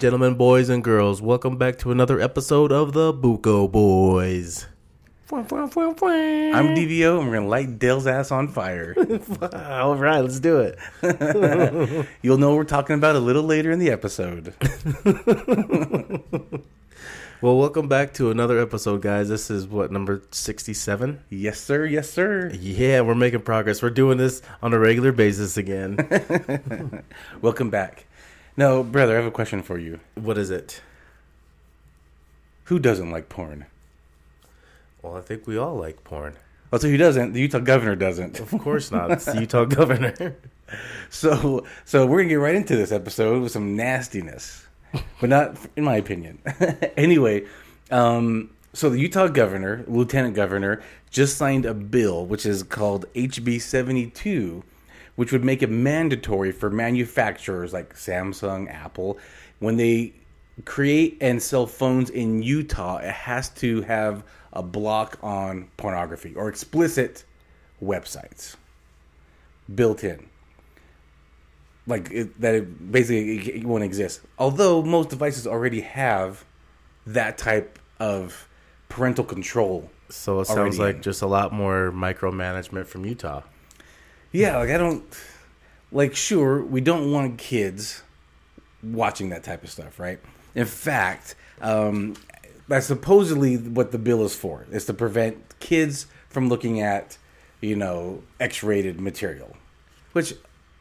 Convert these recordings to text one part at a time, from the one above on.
Ladies and gentlemen, boys and girls, welcome back to another episode of the Buko Boys. I'm DVO, and we're gonna light Dale's ass on fire. All right, let's do it. You'll know what we're talking about a little later in the episode. Well, welcome back to another episode, guys. This is what number sixty-seven. yes, sir. Yes, sir. Yeah, we're making progress. We're doing this on a regular basis again. Welcome back. Now, brother, I have a question for you. what is it? Who doesn't like porn? Well, I think we all like porn. I'll tell who doesn't. The Utah governor doesn't. Of course not. It's the Utah governor. So, so we're gonna get right into this episode with some nastiness, but not in my opinion. anyway, um, so the Utah governor, lieutenant governor, just signed a bill which is called HB seventy two, which would make it mandatory for manufacturers like Samsung, Apple, when they create and sell phones in Utah, it has to have a block on pornography or explicit websites built in like it, that it basically it, won't exist. Although most devices already have that type of parental control. So it Already sounds like just a lot more micromanagement from Utah. Yeah, like I don't like sure we don't want kids watching that type of stuff, right? In fact, um, that's supposedly what the bill is for. Is to prevent kids from looking at, you know, X-rated material, which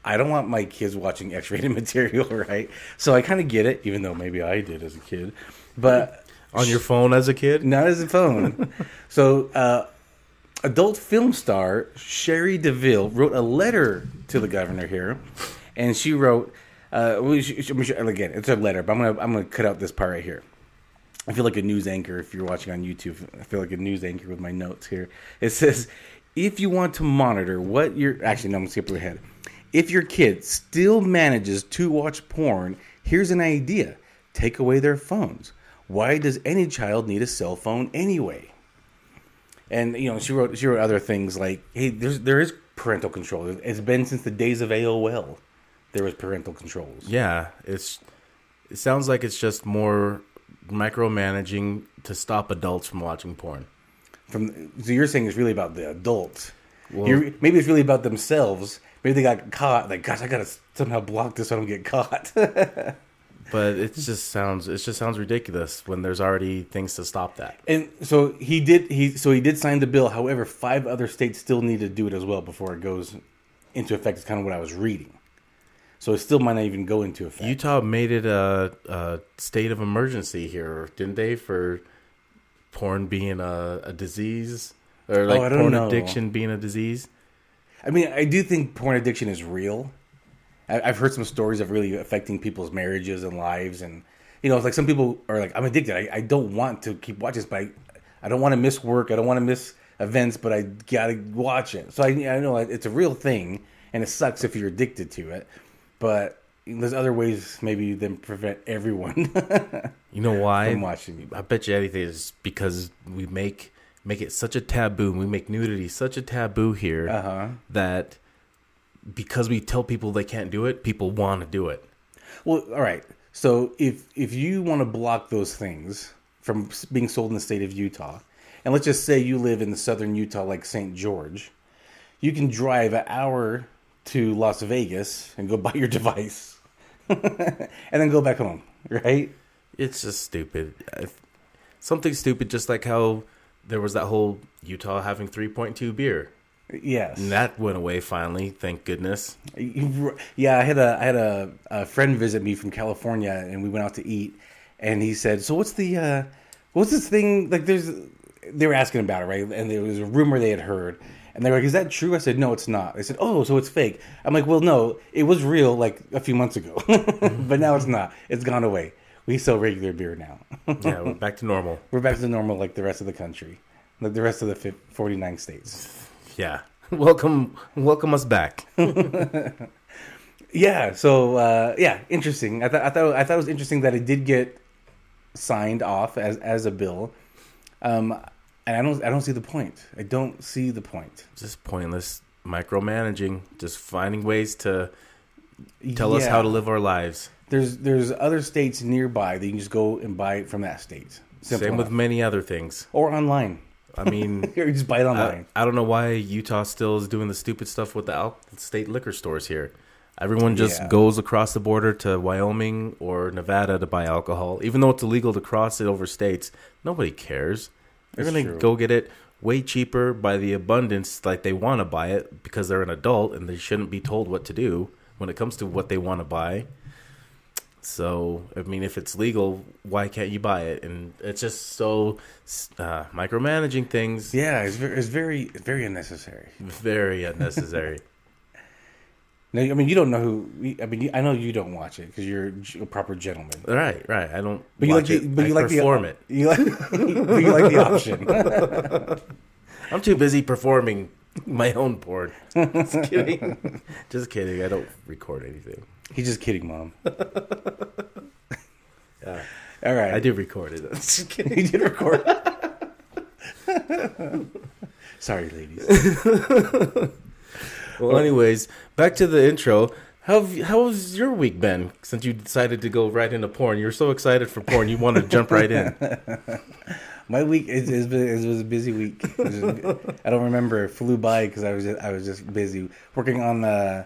I don't want my kids watching X-rated material, right? So I kind of get it, even though maybe I did as a kid, but On your phone as a kid? not as a phone. so, uh, adult film star Cherie DeVille wrote a letter to the governor here, and she wrote, uh, again, it's a letter, but I'm gonna I'm gonna cut out this part right here. I feel like a news anchor if you're watching on YouTube. I feel like a news anchor with my notes here. It says, if you want to monitor what your actually no, I'm gonna skip ahead. If your kid still manages to watch porn, here's an idea: take away their phones. Why does any child need a cell phone anyway? And you know, she wrote she wrote other things like, "Hey, there's there is parental control. It's been since the days of AOL. There was parental controls. Yeah, it's it sounds like it's just more micromanaging to stop adults from watching porn. From so you're saying it's really about the adults. You're, maybe it's really about themselves. Maybe they got caught. Like, gosh, I gotta somehow block this so I don't get caught. But it just sounds it just sounds ridiculous when there's already things to stop that. and so he did. He so he did sign the bill. However, five other states still need to do it as well before it goes into effect. Is kind of what I was reading. So it still might not even go into effect. Utah made it a, a state of emergency here, didn't they? For porn being a, a disease or oh, like Oh, I don't porn know. addiction being a disease. I mean, I do think porn addiction is real. I've heard some stories of really affecting people's marriages and lives, and you know, it's like some people are like, "I'm addicted. I, I don't want to keep watching this, but I, I don't want to miss work. I don't want to miss events, but I gotta watch it." So I, I know it's a real thing, and it sucks if you're addicted to it. But there's other ways maybe than prevent everyone You know why? from watching it. I bet you anything is because we make make it such a taboo. We make nudity such a taboo here Uh-huh. that because we tell people they can't do it, people want to do it. Well, all right. So if if you want to block those things from being sold in the state of Utah, and let's just say you live in the southern Utah, like St. George, you can drive an hour to Las Vegas and go buy your device, and then go back home, right? It's just stupid. Something stupid, just like how there was that whole Utah having 3.2 beer. Yes. And that went away finally, thank goodness. Yeah, I had a I had a, a friend visit me from California, and we went out to eat, and he said, "So what's the uh, what's this thing like?" There's they were asking about it, right? And there was a rumor they had heard, and they were like, "Is that true?" I said, "No, it's not." They said, "Oh, so it's fake." I'm like, "Well, no, it was real like a few months ago, but now it's not. It's gone away. We sell regular beer now. Yeah, we're back to normal. we're back to normal like the rest of the country, like the rest of the 49 states." Yeah. Welcome welcome us back. Yeah. So uh, yeah, interesting. I thought I thought I thought it was interesting that it did get signed off as as a bill. Um, and I don't I don't see the point. I don't see the point. just pointless micromanaging, just finding ways to Tell us how to live our lives. There's there's other states nearby that you can just go and buy it from that state. Simple Same with many other things. or online. I mean, you just buy it I, online. I don't know why Utah still is doing the stupid stuff with the al- state liquor stores here. Everyone just Yeah. goes across the border to Wyoming or Nevada to buy alcohol, even though it's illegal to cross it over states. Nobody cares. They're That's gonna true. go get it way cheaper by the abundance, like they want to buy it because they're an adult and they shouldn't be told what to do when it comes to what they want to buy. So, I mean, if it's legal, why can't you buy it? And it's just so uh, micromanaging things. yeah, it's very, it's very very unnecessary. Very unnecessary. No, I mean you don't know who. I mean, I know you don't watch it because you're a proper gentleman. right, right. I don't. But you like watch the, it. but I you like the perform it. You like, but you like the option. I'm too busy performing my own porn. Just kidding. Just kidding. I don't record anything. He's just kidding, mom. Yeah, All right, I do record it. Just kidding. He did record. It. Sorry, ladies. Well, anyways, back to the intro. How have, how's your week been since you decided to go right into porn? You're so excited for porn, you want to jump right in. My week is, was a busy week. Just- I don't remember. It flew by because I was just, I was just busy working on uh,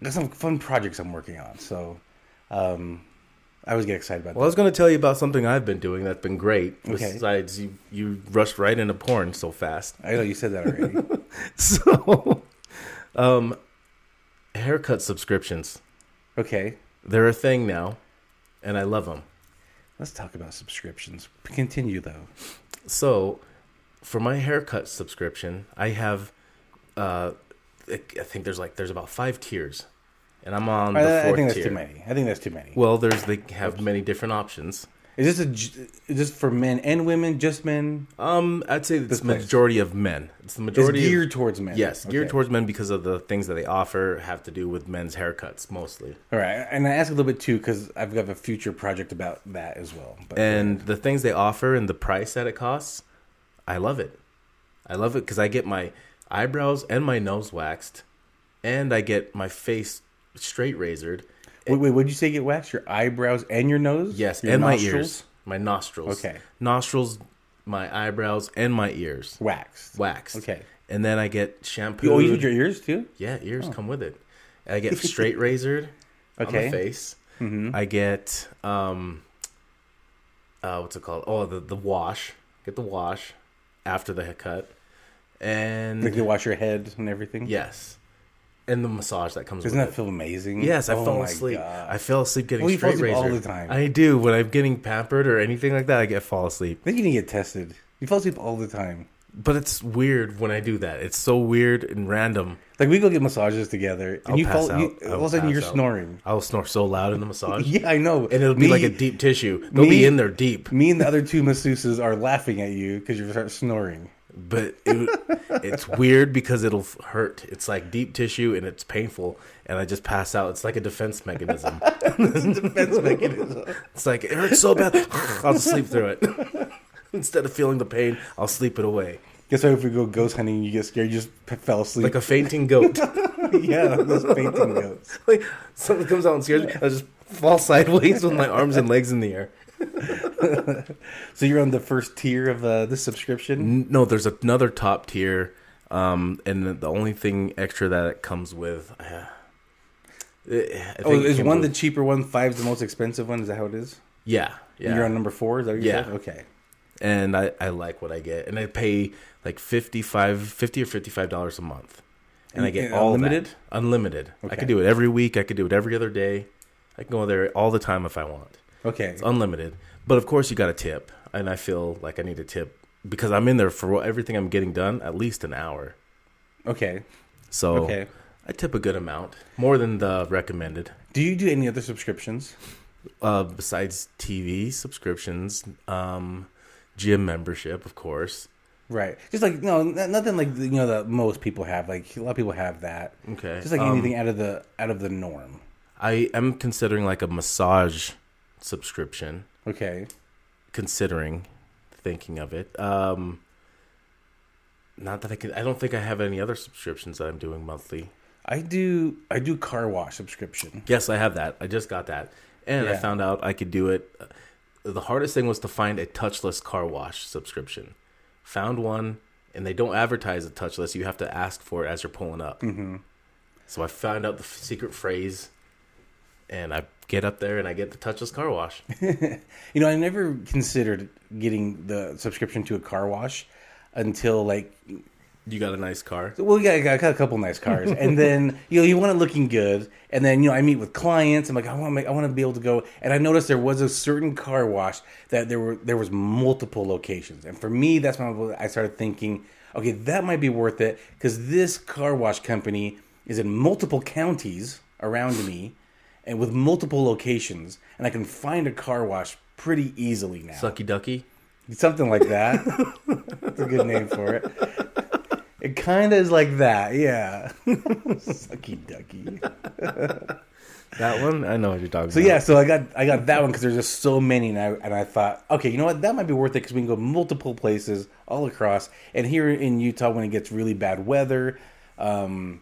there's some fun projects I'm working on. So um, I always get excited about Well, I was going to tell you about something I've been doing that's been great. Okay. Besides, you you rushed right into porn so fast. I know you said that already. So, um, haircut subscriptions. okay, They're a thing now, and I love them. let's talk about subscriptions. Continue though. So, for my haircut subscription, I have, uh, I I think there's like there's about five tiers, and I'm on the I, I fourth think that's tier. too many. I think that's too many. Well, there's they have many different options. Is this a is this for men and women? Just men? Um, I'd say it's place. majority of men. It's the It's majority. of- geared towards men. yes, geared Okay. towards men because of the things that they offer have to do with men's haircuts mostly. All right, and I ask a little bit too because I've got a future project about that as well. But and the things they offer and the price that it costs, I love it. I love it because I get my eyebrows and my nose waxed, and I get my face straight razored. wait, wait, what did you say? Get waxed? Your eyebrows and your nose? Yes, Your and my ears, my nostrils. Okay. nostrils, my eyebrows, and my ears waxed. waxed. Okay. and then I get shampoo. Oh, you did your ears too? Yeah, ears come with it. I get straight razored on Okay. face. Mm-hmm. I get um uh what's it called? Oh, the the wash. Get the wash after the haircut. And Like they wash your head and everything. yes. And the massage that comes Doesn't that it. feel amazing? Yes, I Oh fell asleep. God. I fell asleep getting Well, straight asleep all the time. I do. When I'm getting pampered or anything like that, I get fall asleep. I think you need to get tested. You fall asleep all the time. But it's weird when I do that. It's so weird and random. Like we go get massages together, and I'll you fall. You, all of a sudden, you're out. snoring. I'll snore so loud in the massage. Yeah, I know. And it'll be Me- like a deep tissue. They'll me- be in there deep. Me and the other two masseuses are laughing at you because you start snoring. But it, it's weird because it'll hurt. It's like deep tissue and it's painful, and I just pass out. It's like a defense mechanism. Defense mechanism. It's like it hurts so bad, I'll just sleep through it. Instead of feeling the pain, I'll sleep it away Guess what? If we go ghost hunting, you get scared. You just p- fell asleep. like a fainting goat. yeah, those fainting goats. like something comes out and scares me, I just fall sideways with my arms and legs in the air. So you're on the first tier of uh, this subscription. No, there's another top tier, um, and the- only thing extra that it comes with. Uh, I Oh, is one with- the cheaper one? Five's the most expensive one. Is that how it is? yeah, yeah. You're on number four. Is that what you Yeah. said? Okay. and I, I like what I get, and I pay like 55 50 or fifty five dollars a month, and I get And all unlimited? that. unlimited. I Okay. could do it every week. I could do it every other day. I can go there all the time if I want. Okay. It's unlimited, but of course you got a tip, and I feel like I need a tip because I'm in there for everything I'm getting done at least an hour. Okay. So Okay. I tip a good amount, more than the recommended. Do you do any other subscriptions? Uh, besides TV subscriptions, um, gym membership, of course. Right. Just like no, nothing like you know that most people have. Like a lot of people have that. Okay. Just like Um, anything out of the out of the norm. I am considering like a massage subscription. Okay. Considering, thinking of it. Um, not that I can. I don't think I have any other subscriptions that I'm doing monthly. I do I do car wash subscription. Yes, I have that. I just got that, and I found out I could do it. The hardest thing was to find a touchless car wash subscription. Found one, and they don't advertise a touchless. You have to ask for it as you're pulling up. Mm-hmm. So I found out the secret phrase, and I get up there and I get the touchless car wash. You know, I never considered getting the subscription to a car wash until like You got a nice car. well, yeah, I got, I got a couple nice cars, and then you know you want it looking good, and then you know I meet with clients. I'm like, I want to make, I want to be able to go, and I noticed there was a certain car wash that there were there was multiple locations, and for me, that's when I started thinking, okay, that might be worth it because this car wash company is in multiple counties around me, and with multiple locations, and I can find a car wash pretty easily now. Sucky ducky. Something like that. That's a good name for it. It kind of is like that, yeah. Sucky ducky. That one, I know what you're talking So about. So yeah, so I got I got that one because there's just so many, and I and I thought, okay, you know what, that might be worth it because we can go multiple places all across. And here in Utah, when it gets really bad weather, um,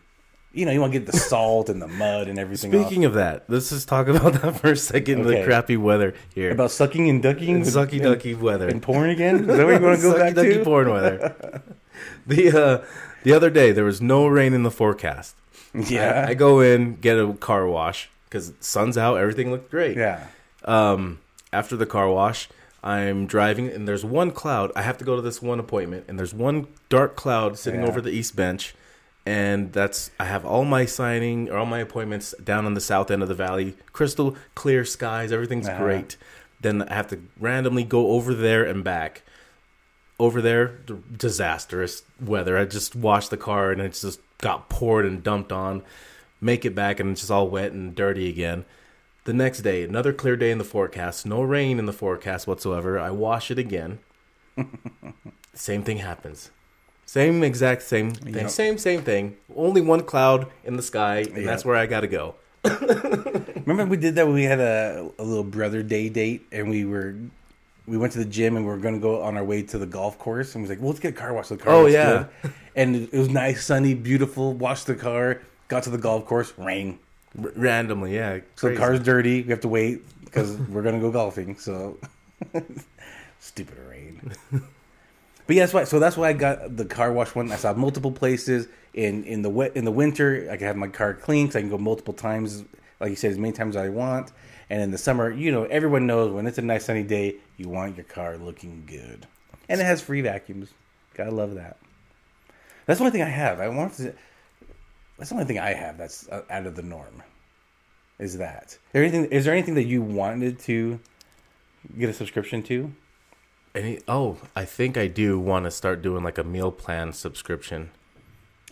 you know, you want to get the salt and the mud and everything. off. Speaking of that, let's just talk about that for a second. Okay. The crappy weather here. about sucking and ducking, sucky and, ducky weather. and porn again. Is that what you want to go Sucky back ducky to? porn weather. the uh, the other day there was no rain in the forecast. Yeah, I, I go in, get a car wash because sun's out, everything looked great. yeah. Um, after the car wash, I'm driving and there's one cloud. I have to go to this one appointment and there's one dark cloud sitting Yeah. over the east bench. And that's I have all my signing or all my appointments down on the south end of the valley, crystal clear skies, everything's Uh-huh. great. Then I have to randomly go over there and back. Over there, d- disastrous weather. I just washed the car and it just got poured and dumped on. Make it back and it's just all wet and dirty again. The next day, another clear day in the forecast, no rain in the forecast whatsoever. I wash it again. same thing happens. Same exact same thing. Yep. Same same thing. Only one cloud in the sky, and Yep. that's where I got to go. Remember we did that when we had a, a little brother day date and we were we went to the gym and we were going to go on our way to the golf course and we was like, well, let's get a car wash. The car Oh, yeah. good. and it was nice, sunny, beautiful. Washed the car, got to the golf course, rain. R- randomly, yeah. So the car's dirty. We have to wait because we're going to go golfing. So stupid rain. But yeah, that's why. So that's why I got the car wash one. I saw multiple places in in the wet in the winter. I can have my car clean, so I can go multiple times, like you said, as many times as I want. And in the summer, you know, everyone knows when it's a nice sunny day, you want your car looking good, and it has free vacuums. Gotta love that. That's the only thing I have. I want to. That's the only thing I have that's uh, out of the norm. Is that is there anything? Is there anything that you wanted to get a subscription to? Any, oh, I think I do want to start doing like a meal plan subscription.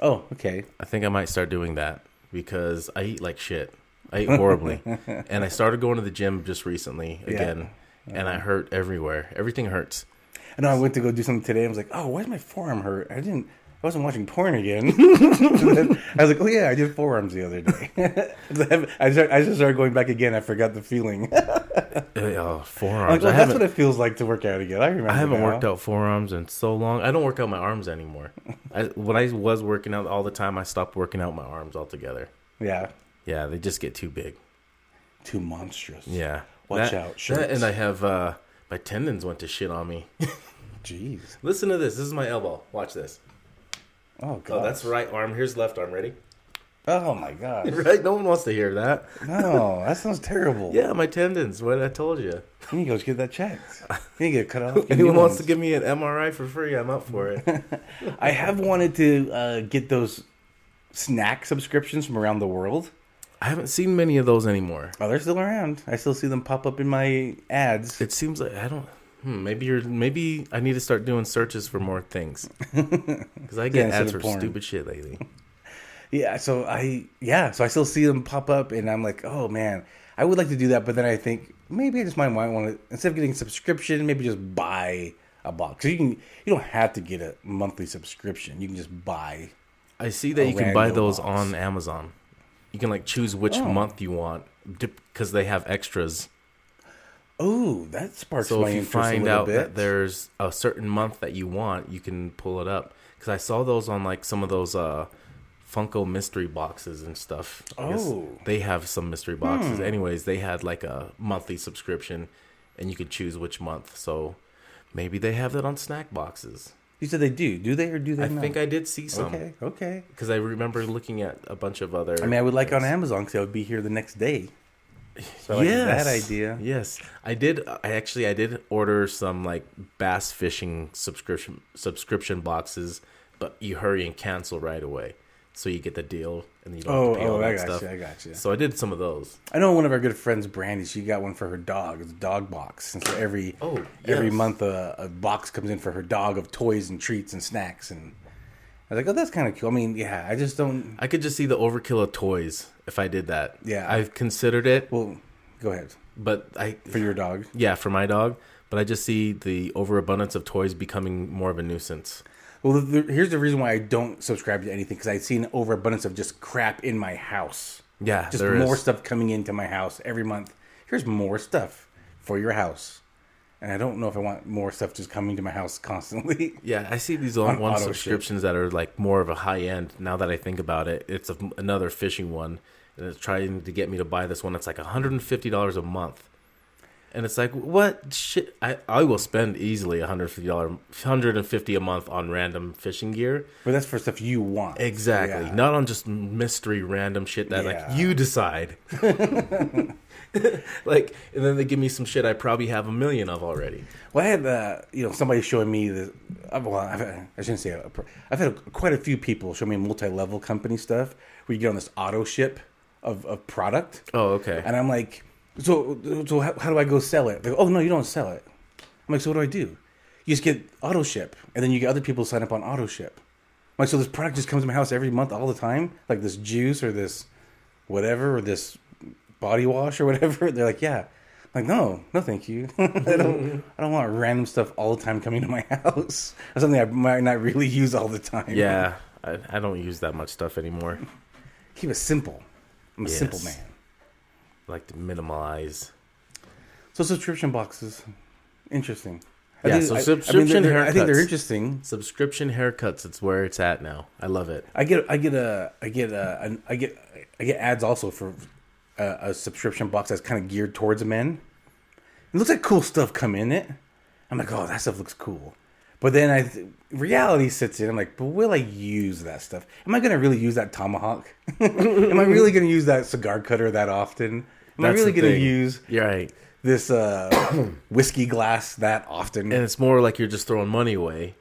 Oh, okay. I think I might start doing that because I eat like shit. I eat horribly, and I started going to the gym just recently Yeah. again, and I uh-huh. hurt everywhere. Everything hurts. I know I went to go do something today. I was like, oh, why does my forearm hurt? I didn't. I wasn't watching porn again. I was like, oh yeah, I did forearms the other day. I just, I just started going back again. I forgot the feeling. Oh, Like, forearms. well, that's what it feels like to work out again. I remember. I haven't now. worked out forearms in so long. I don't work out my arms anymore. I, when I was working out all the time, I stopped working out my arms altogether. Yeah, Yeah, they just get too big. too monstrous. Yeah, Watch That- out, that and I have uh, my tendons went to shit on me. Jeez. Listen to this. This is my elbow. Watch this. Oh god. Oh, that's right arm. Here's left arm. Ready? Oh my god. Right? No one wants to hear that. No, that sounds terrible. Yeah, my tendons. What I told you. You need to go get that checked. You need to get cut off. Anyone wants to give me an MRI for free? I'm up for it. I have wanted to uh, get those snack subscriptions from around the world. I haven't seen many of those anymore. Oh, they're still around. I still see them pop up in my ads. It seems like I don't. Hmm, maybe you're. Maybe I need to start doing searches for more things because I get Yeah, ads for porn. stupid shit lately. Yeah, so I yeah, so I still see them pop up, and I'm like, oh man, I would like to do that, but then I think maybe I just might want to instead of getting a subscription, maybe just buy a box. Because you can you don't have to get a monthly subscription. You can just buy. I see that you can buy those box. on Amazon. You can like choose which Oh. month you want because they have extras. Oh, that sparks So my if you interest a find little out bit. that there's a certain month that you want, you can pull it up. Because I saw those on like some of those uh, Funko mystery boxes and stuff. I Oh. they have some mystery boxes. Hmm. Anyways, they had like a monthly subscription, and you could choose which month. So maybe they have that on snack boxes. You said they do. Do they or do they I not? think I did see some Okay, okay. because I remember looking at a bunch of other. I mean, I would like on Amazon because I would be here the next day. So I like that idea. Yes, I did. I actually I did order some like bass fishing subscription subscription boxes, but you hurry and cancel right away, so you get the deal and you don't have Oh, to pay all oh, that I got stuff. you. I got you. So I did some of those. I know one of our good friends, Brandy. She got one for her dog. It's a dog box, and so every Oh, every month a, a box comes in for her dog of toys and treats and snacks. And I was like, oh, that's kind of cool. I mean, yeah, I just don't. I could just see the overkill of toys if I did that. Yeah. I've considered it, Well, go ahead but I for your dog. yeah for my dog, but I just see the overabundance of toys becoming more of a nuisance. Well, the, here's the reason why I don't subscribe to anything because I've seen an overabundance of just crap in my house. Yeah, Just more is. stuff coming into my house every month. Here's more stuff for your house. And I don't know if I want more stuff just coming to my house constantly. Yeah, I see these On on one subscriptions that are like more of a high end. Now that I think about it, it's a, another fishing one, and it's trying to get me to buy this one. It's like hundred and fifty dollars a month, and it's like what shit? I I will spend easily hundred fifty dollars, hundred and fifty a month on random fishing gear. But that's for stuff you want. Exactly, Yeah. not on just mystery random shit that Yeah. like you decide. like, and then they give me some shit I probably have a million of already. Well, I had uh, you know somebody showing me the. Uh, well, I've, I shouldn't say. A, I've had quite a few people show me multi-level company stuff where you get on this auto ship of, of product, Oh, okay. and I'm like, so so how, how do I go sell it? They go, oh no, you don't sell it. I'm like, so what do I do? You just get auto ship, and then you get other people to sign up on auto ship. I'm like, so this product just comes to my house every month, all the time, like this juice or this whatever or this body wash or whatever. They're like, yeah. I'm like, no, no, thank you. I don't, I don't want random stuff all the time coming to my house. That's something I might not really use all the time. Yeah, I, I don't use that much stuff anymore. keep it simple. I'm a simple man. I like to minimize. So subscription boxes, interesting. Yeah, think- so I- I, subscription they're- they're- I think they're interesting. Subscription haircuts, it's where it's at now. I love it. I get, I get a, I get a, an- I get, I get ads also for a, a subscription box that's kind of geared towards men. It looks like cool stuff come in it. I'm like, oh, that stuff looks cool. But then I, reality sits in. I'm like, but will I use that stuff? Am I going to really use that tomahawk? Am I really going to use that cigar cutter that often? Am I That's really the going to thing. use You're right. this uh, whiskey glass that often? And it's more like you're just throwing money away.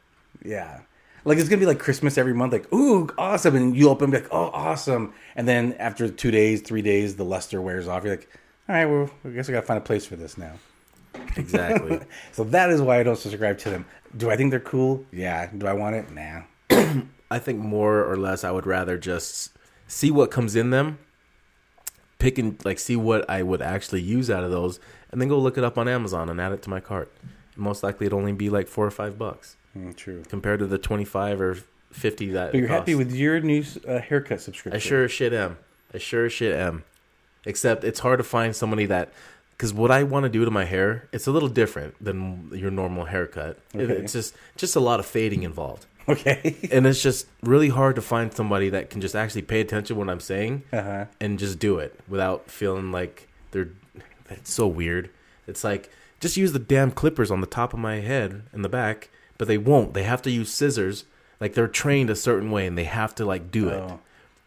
Yeah. Like it's gonna be like Christmas every month, like, ooh, awesome. And you open like, oh, awesome. And then after two days, three days, the luster wears off. You're like, all right, well, I guess I gotta find a place for this now. Exactly. So that is why I don't subscribe to them. Do I think they're cool? Yeah. Do I want it? Nah. I think more or less I would rather just see what comes in them, pick and like see what I would actually use out of those, and then go look it up on Amazon and add it to my cart. Most likely it'd only be like four or five bucks Mm, true. compared to the twenty five or fifty that. But you're happy with your new uh, haircut subscription? I sure as shit am. I sure as shit am. Except it's hard to find somebody that, because what I want to do to my hair, it's a little different than your normal haircut. Okay. it's just just a lot of fading involved, Okay. and it's just really hard to find somebody that can just actually pay attention to what I'm saying uh-huh. and just do it without feeling like they're. It's so weird. It's like just use the damn clippers on the top of my head and the back, but they won't. They have to use scissors. Like they're trained a certain way, and they have to like do it. Oh.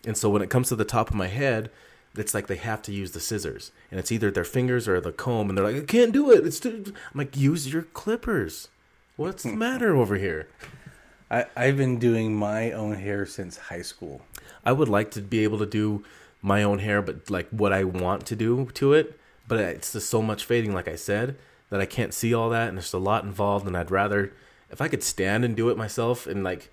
And so when it comes to the top of my head, it's like they have to use the scissors, and it's either their fingers or the comb, and they're like, "I can't do it." It's too... I'm like, use your clippers. What's the matter over here? I, I've been doing my own hair since high school. I would like to be able to do my own hair, but like what I want to do to it. But it's just so much fading, like I said, that I can't see all that, and there's a lot involved. And I'd rather, if I could stand and do it myself, and like,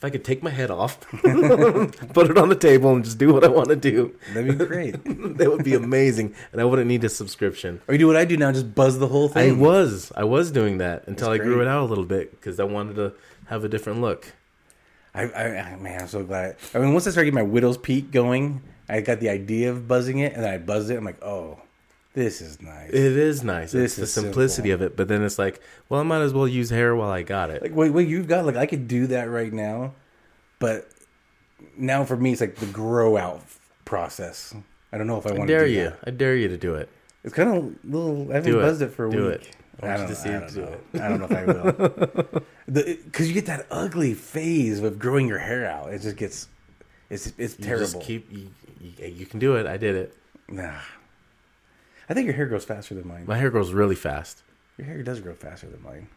if I could take my head off, put it on the table, and just do what I want to do, That'd be great. that would be amazing, and I wouldn't need a subscription. or you do what I do now, just buzz the whole thing. I was, I was doing that until I That's grew great. it out a little bit because I wanted to have a different look. I, I, I man, I'm so glad. I mean, once I started getting my widow's peak going, I got the idea of buzzing it, and then I buzzed it. I'm like, oh, this is nice. It is nice. This it's the simplicity simple. of it. But then it's like, well, I might as well use hair while I got it. like, wait, wait, you've got like I could do that right now, but now for me it's like the grow out process. I don't know if I want to dare do you. that. I dare you to do it. It's kind of little. I haven't Do buzzed it for a Do week. it. I I don't, you to see I it. don't Do know. I don't know if I will. Because you get that ugly phase of growing your hair out. It just gets. It's it's You terrible. just keep. You, you, you can do it. I did it. Nah. I think your hair grows faster than mine. My hair grows really fast. Your hair does grow faster than mine.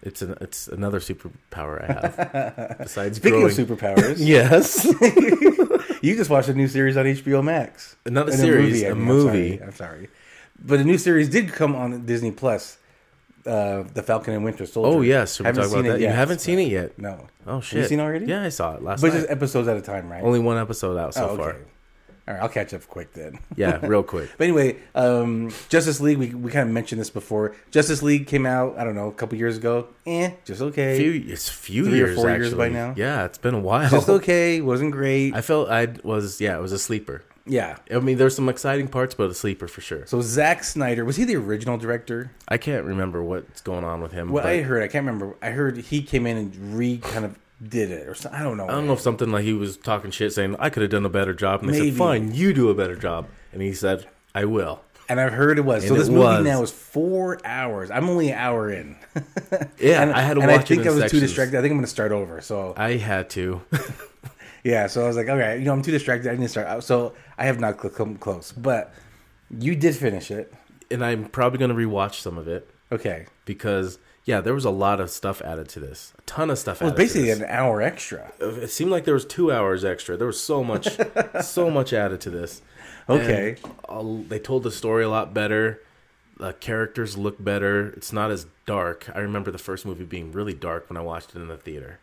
It's an it's another superpower I have besides Speaking growing. of superpowers, yes, you just watched a new series on HBO Max. Not a And series, I a movie. I'm sorry, I'm sorry. But a new series did come on Disney Plus. Uh, the Falcon and Winter Soldier. Oh yes, we Haven't seen it that? You haven't seen it yet. No. Oh shit! Have you seen it already? Yeah, I saw it last But night. just episodes at a time, right? Only one episode out so oh, okay. far. All right, I'll catch up quick then. Yeah, real quick. But anyway, um, Justice League. We, we kind of mentioned this before. Justice League came out. I don't know, a couple years ago. Eh, just okay. Few, it's few Three or years four actually. years by now? Yeah, it's been a while. just okay. Wasn't great. I felt I was yeah, it was a sleeper. yeah. I mean, there's some exciting parts, but a sleeper for sure. So Zack Snyder was he the original director? I can't remember what's going on with him. What but I heard, I can't remember. I heard he came in and re kind of did it or something. I don't know. I don't know if something like he was talking shit, saying I could have done a better job, and they Maybe. said, "Fine, you do a better job," and he said, "I will." And I've heard it was. so this movie was. now is four hours. I'm only an hour in. Yeah, and I had to and watch I think I was too distracted. I think I'm going to start over. So I had to. yeah, so I was like, okay, you know, I'm too distracted. I need to start. out. So I have not come close, but you did finish it. and I'm probably going to rewatch some of it Okay, because yeah, there was a lot of stuff added to this, a ton of stuff. well, basically an hour extra. it seemed like there was two hours extra. There was so much, so much added to this. Okay. And, uh, they told the story a lot better. The characters look better. It's not as dark. I remember the first movie being really dark when I watched it in the theater.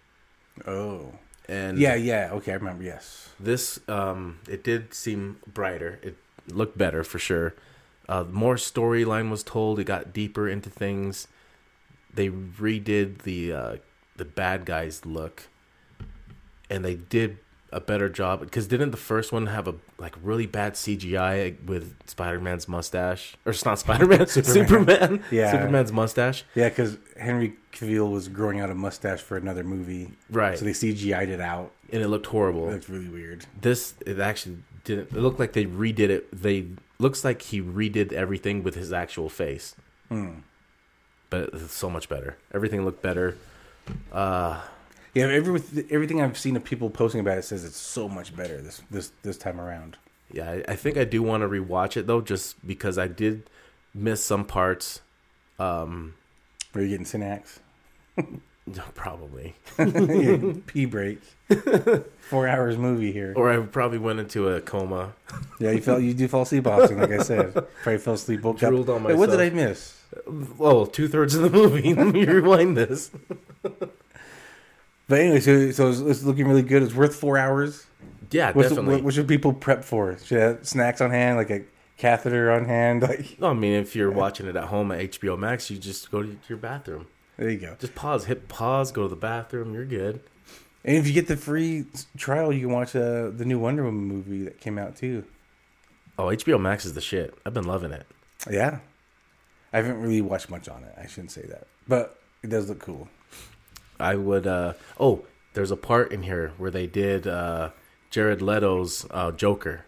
Oh, And yeah, yeah. Okay, I remember. Yes. this um it did seem brighter it looked better for sure uh more storyline was told it got deeper into things they redid the uh the bad guys look and they did a better job because didn't the first one have a like really bad cgi with spider-man's mustache or it's not spider-man Superman. superman Yeah. superman's mustache Yeah, because Henry Cavill was growing out a mustache for another movie, right so they CGI'd it out. and it looked horrible It looks really weird. this it actually didn't it looked like they redid it they looks like he redid everything with his actual face Hmm. But it's so much better everything looked better uh Yeah, every, everything I've seen of people posting about it says it's so much better this this this time around. yeah i, I think i do want to rewatch it though just because i did miss some parts um Are you getting Synax? probably Yeah, Pee break. Four hours movie here. or i probably went into a coma Yeah, you felt you do fall asleep often, like I said. Probably fell asleep, woke up. Drooled on Wait, what did I myself. Miss? oh two-thirds of the movie let me rewind this But anyway, so so it's, it's looking really good. It's worth four hours. yeah What's, definitely what, what should people prep for? Should have snacks on hand, like a catheter on hand. Like i mean if you're watching it at home at hbo max you just go to your bathroom there you go. Just pause, hit pause, go to the bathroom. You're good. And if you get the free trial, you can watch uh, the new Wonder Woman movie that came out too. Oh, HBO Max is the shit. I've been loving it. Yeah, I haven't really watched much on it. I shouldn't say that, but it does look cool. I would. uh Oh, there's a part in here where they did uh Jared Leto's uh, Joker.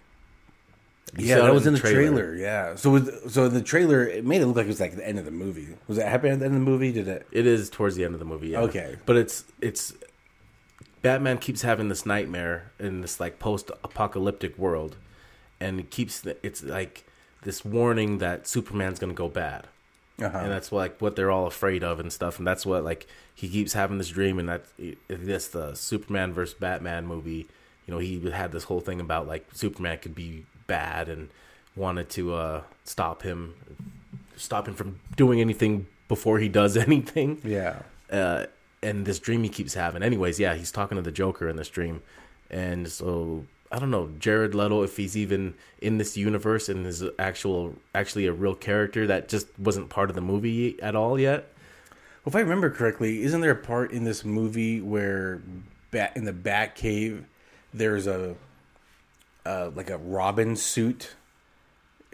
You yeah, that was in the trailer. Yeah, so with, so the trailer it made it look like it was like the end of the movie. Was it happen at the end of the movie? Did it? It is towards the end of the movie. Yeah. Okay. but it's it's Batman keeps having this nightmare in this like post-apocalyptic world, and it keeps it's like this warning that Superman's gonna go bad. Uh-huh. and that's like what they're all afraid of and stuff and that's what like he keeps having this dream and that's this the superman versus batman movie you know he had this whole thing about like superman could be bad and wanted to uh stop him stop him from doing anything before he does anything yeah. uh, and this dream he keeps having. Anyways, yeah, he's talking to the Joker in this dream, and so I don't know Jared Leto if he's even in this universe and is actual actually a real character that just wasn't part of the movie at all yet. Well, if I remember correctly, isn't there a part in this movie where bat in the Bat Cave there's a uh, like a Robin suit?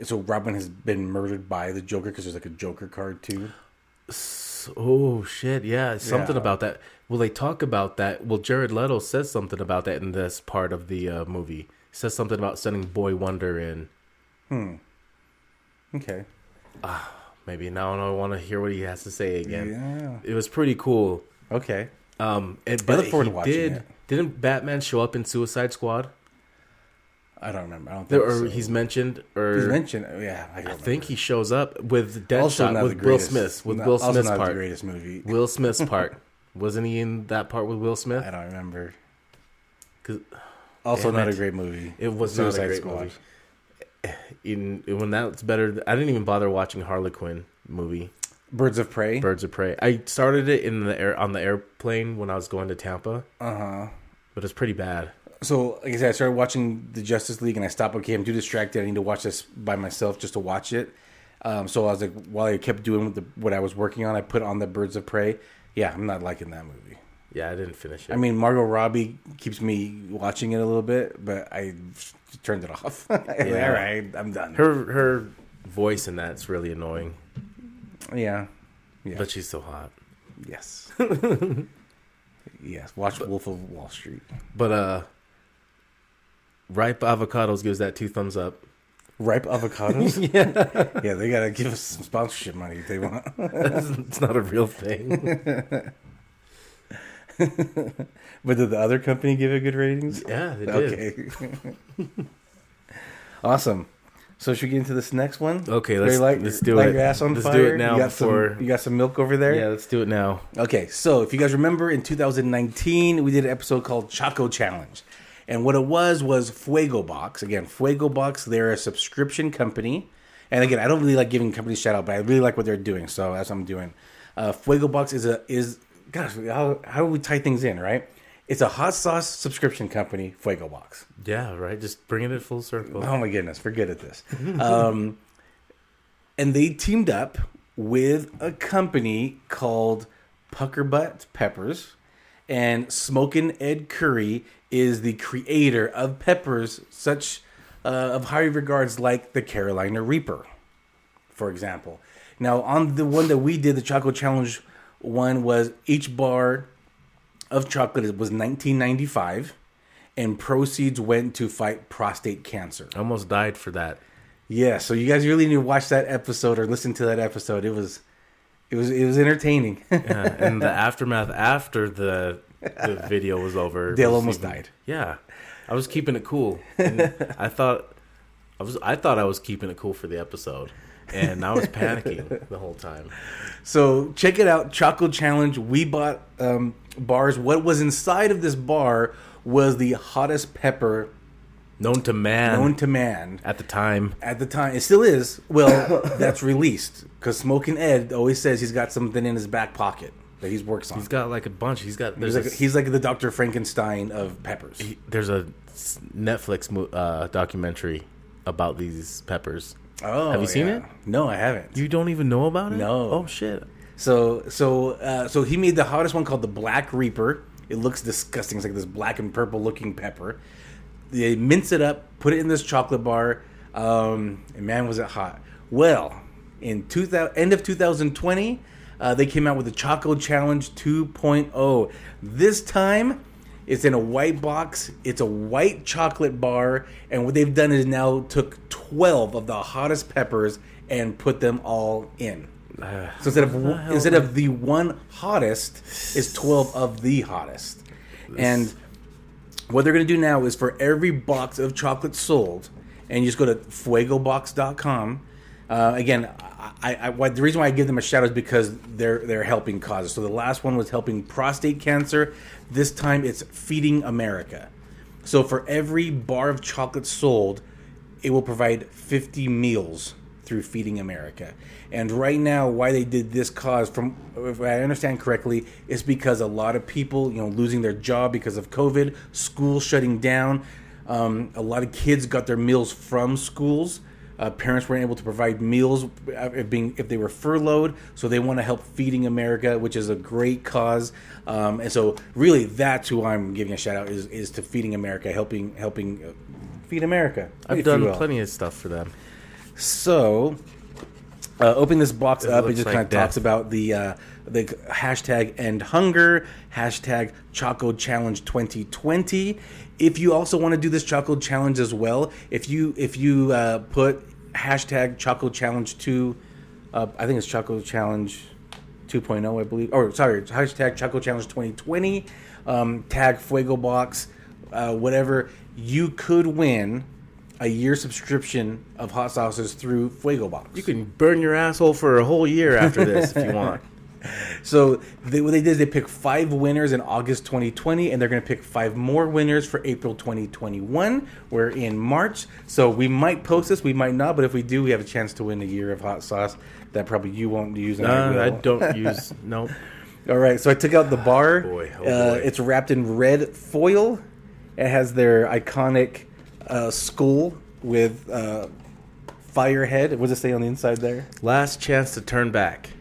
So Robin has been murdered by the Joker because there's like a Joker card too. Oh shit! Yeah, something Yeah. about that. Well, they talk about that. Well, Jared Leto says something about that in this part of the uh, movie. He says something about sending Boy Wonder in. Hmm. Okay. Maybe now I want to hear what he has to say again. Yeah. It was pretty cool. Okay. Um, and, but he did. it. Didn't Batman show up in Suicide Squad? I don't remember. I don't There, think or so. he's mentioned, or He's mentioned. oh, Yeah, I, I think he shows up with Deadshot with Will Smith. With not- Will also Smith's not the part. greatest movie. Will Smith's part. Wasn't he in that part with Will Smith? I don't remember. 'Cause Also, not it. a great movie. It was Suicide not a great Squad. movie. In, when that's better, I didn't even bother watching Harley Quinn movie, Birds of Prey. Birds of Prey. I started it in the air on the airplane when I was going to Tampa, Uh huh. but it's pretty bad. So, like I said, I started watching the Justice League, and I stopped. Okay, I'm too distracted. I need to watch this by myself just to watch it. Um, so I was like, while I kept doing the, what I was working on, I put on the Birds of Prey. Yeah, I'm not liking that movie. Yeah, I didn't finish it. I mean, Margot Robbie keeps me watching it a little bit, but I turned it off. yeah. All right, I'm done. her her voice in that's really annoying, yeah, yeah, but she's so hot. yes, yes. Watch Wolf of Wall Street. But uh, ripe avocados gives that two thumbs up. Ripe avocados. yeah, yeah, they gotta give us some sponsorship money if they want. it's not a real thing. but did the other company give it good ratings? yeah, they did. Okay. awesome. So should we get into this next one? Okay, let's light, let's do light it. your ass on let's fire. do it now You got before. some. You got some milk over there. yeah, let's do it now. Okay, so if you guys remember, in 2019 we did an episode called Choco Challenge, and what it was was Fuego Box. Again, Fuego Box. They're a subscription company, and again, I don't really like giving companies shout out, but I really like what they're doing, so that's what I'm doing. Uh, Fuego Box is a is gosh, how how do we tie things in, right? It's a hot sauce subscription company, Fuego Box. Yeah, right. Just bringing it full circle. Oh my goodness, we're good at this. um, and they teamed up with a company called Puckerbutt Peppers, and Smokin' Ed Curry is the creator of peppers such uh, of high regards like the Carolina Reaper, for example. Now, on the one that we did, the chocolate Challenge one was each bar of chocolate was 1995 and proceeds went to fight prostate cancer. I almost died for that. Yeah, so you guys really need to watch that episode or listen to that episode. It was it was it was entertaining. Yeah, and the aftermath after the the video was over, Dale was almost died. Yeah, I was keeping it cool. I thought I was I thought I was keeping it cool for the episode, and I was panicking the whole time. so check it out, Choco Challenge. We bought um, bars. What was inside of this bar was the hottest pepper Known to man known to man at the time. at the time. It still is. Well, that's released because Smoking Ed always says he's got something in his back pocket that he's works on. He's got like a bunch. He's got He's like, a, he's like the Doctor Frankenstein of peppers. he- there's a Netflix mo- uh, documentary about these peppers. Oh, Have you seen yeah. it? No, I haven't. You don't even know about it? No. Oh shit. So so uh, so he made the hottest one called the Black Reaper. It looks disgusting. It's like this black and purple looking pepper. They mince it up, put it in this chocolate bar, um, and man, was it hot! Well, in 2000, end of 2020, uh, they came out with the Choco Challenge 2.0. This time, it's in a white box. It's a white chocolate bar, and what they've done is now took 12 of the hottest peppers and put them all in. So instead of instead of the one hottest, is twelve of the hottest. And what they're going to do now is for every box of chocolate sold, and you just go to fuegobox.com. Uh, again, I, I, why, the reason why I give them a shout out is because they're they're helping causes. So the last one was helping prostate cancer. This time it's feeding America. So for every bar of chocolate sold, it will provide 50 meals through Feeding America. And right now, why they did this cause, from if I understand correctly, is because a lot of people, you know, losing their job because of COVID, schools shutting down. Um, a lot of kids got their meals from schools. Uh, parents weren't able to provide meals uh, if being if they were furloughed, so they want to help Feeding America, which is a great cause. Um, and so, really, that's who I'm giving a shout out is, is to Feeding America, helping helping uh, feed America. I've done plenty of stuff for them. So, Uh, open this box It up. It just like kind of death. talks about the uh, the hashtag end hunger, hashtag Choco Challenge 2020. If you also want to do this Choco Challenge as well, if you if you uh, put hashtag Choco Challenge two, uh, I think it's Choco Challenge 2.0, I believe. Or sorry, hashtag Choco Challenge 2020. Um, tag Fuego Box, uh, whatever. You could win a year subscription of hot sauces through Fuego Box. You can burn your asshole for a whole year after this if you want. So they, what they did is they picked five winners in August 2020, and they're going to pick five more winners for April 2021. We're in March, so we might post this, we might not, but if we do, we have a chance to win a year of hot sauce that probably you won't use. Uh, I don't use nope. All right, so I took out the bar. boy, oh uh, boy. It's wrapped in red foil. It has their iconic uh, skull with uh, firehead. What does it say on the inside there? Last chance to turn back.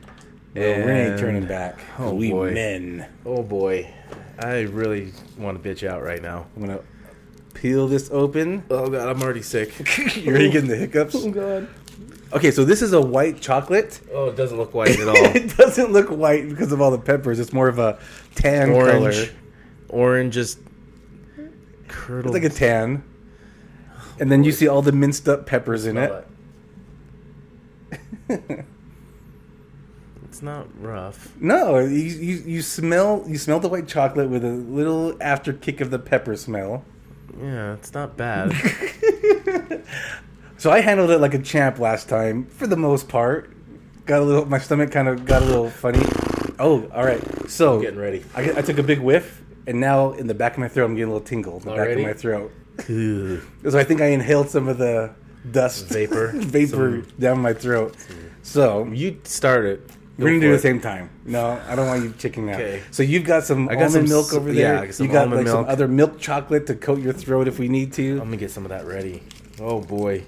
Well, we ain't turning back. Oh, we boy. men. Oh boy, I really want to bitch out right now. I'm gonna peel this open. Oh god, I'm already sick. You're already getting the hiccups. Oh god. Okay, so this is a white chocolate. Oh, it doesn't look white at all. it doesn't look white because of all the peppers. It's more of a tan color. Orange, orange, just curdled. It's like a tan. And then you see all the minced up peppers in it. It's not rough. No, you, you you smell you smell the white chocolate with a little after kick of the pepper smell. Yeah, it's not bad. So I handled it like a champ last time for the most part. Got a little my stomach kind of got a little funny. Oh, all right. So Getting ready. I, I took a big whiff, and now in the back of my throat, I'm getting a little tingle in the Already? back of my throat. So I think I inhaled some of the dust Vapor. vapor down my throat. So you start it. We're gonna do for the same time. No, I don't want you checking out. Okay. So you've got some I got almond some milk over yeah, there. I got some you got almond like some other milk chocolate to coat your throat if we need to. I'm gonna get some of that ready. Oh boy,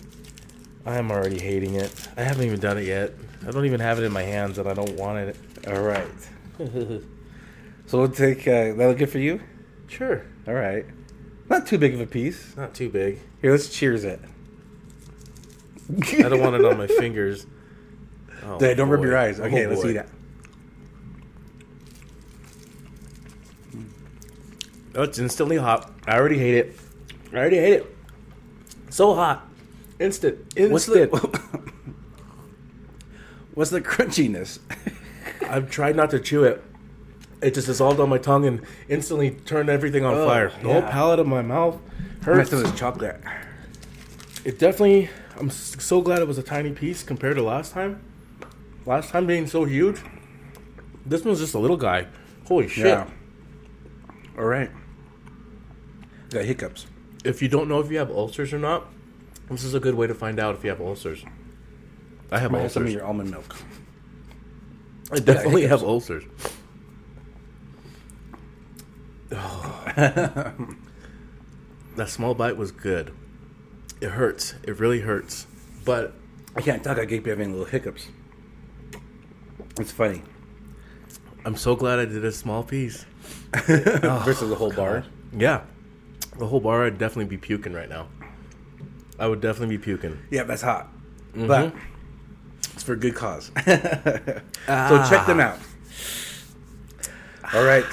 I am already hating it. I haven't even done it yet. I don't even have it in my hands, and I don't want it. All right. So we'll take. Uh, that look good for you? sure, All right. Not too big of a piece. not too big. Here, let's cheers it. I don't want it on my fingers. Oh, don't rub your eyes. Oh, Okay, let's boy. eat it. Oh, it's instantly hot. I already hate it. I already hate it. So hot. Instant. Instant. What's the What's the crunchiness? I've tried not to chew it. It just dissolved on my tongue and instantly turned everything on Oh, fire. The whole yeah. palate of my mouth hurts. This chocolate. It definitely. I'm so glad it was a tiny piece compared to last time. Last time being so huge. This one's just a little guy. Holy shit! Yeah. All right. Got hiccups. If you don't know if you have ulcers or not, this is a good way to find out if you have ulcers. I have have some of ulcers. your almond milk. I definitely hiccups. have ulcers. that small bite was good. It hurts. It really hurts. But I can't talk. I keep having little hiccups. It's funny. I'm so glad I did a small piece. Versus the whole bar. Yeah. The whole bar, I'd definitely be puking right now. I would definitely be puking. Yeah, that's hot. Mm-hmm. But it's for a good cause. Ah. So check them out. All right.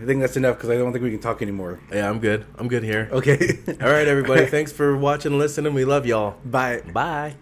I think that's enough because I don't think we can talk anymore. Yeah, I'm good. I'm good here. Okay. All right, everybody. Thanks for watching and listening. We love y'all. Bye. Bye.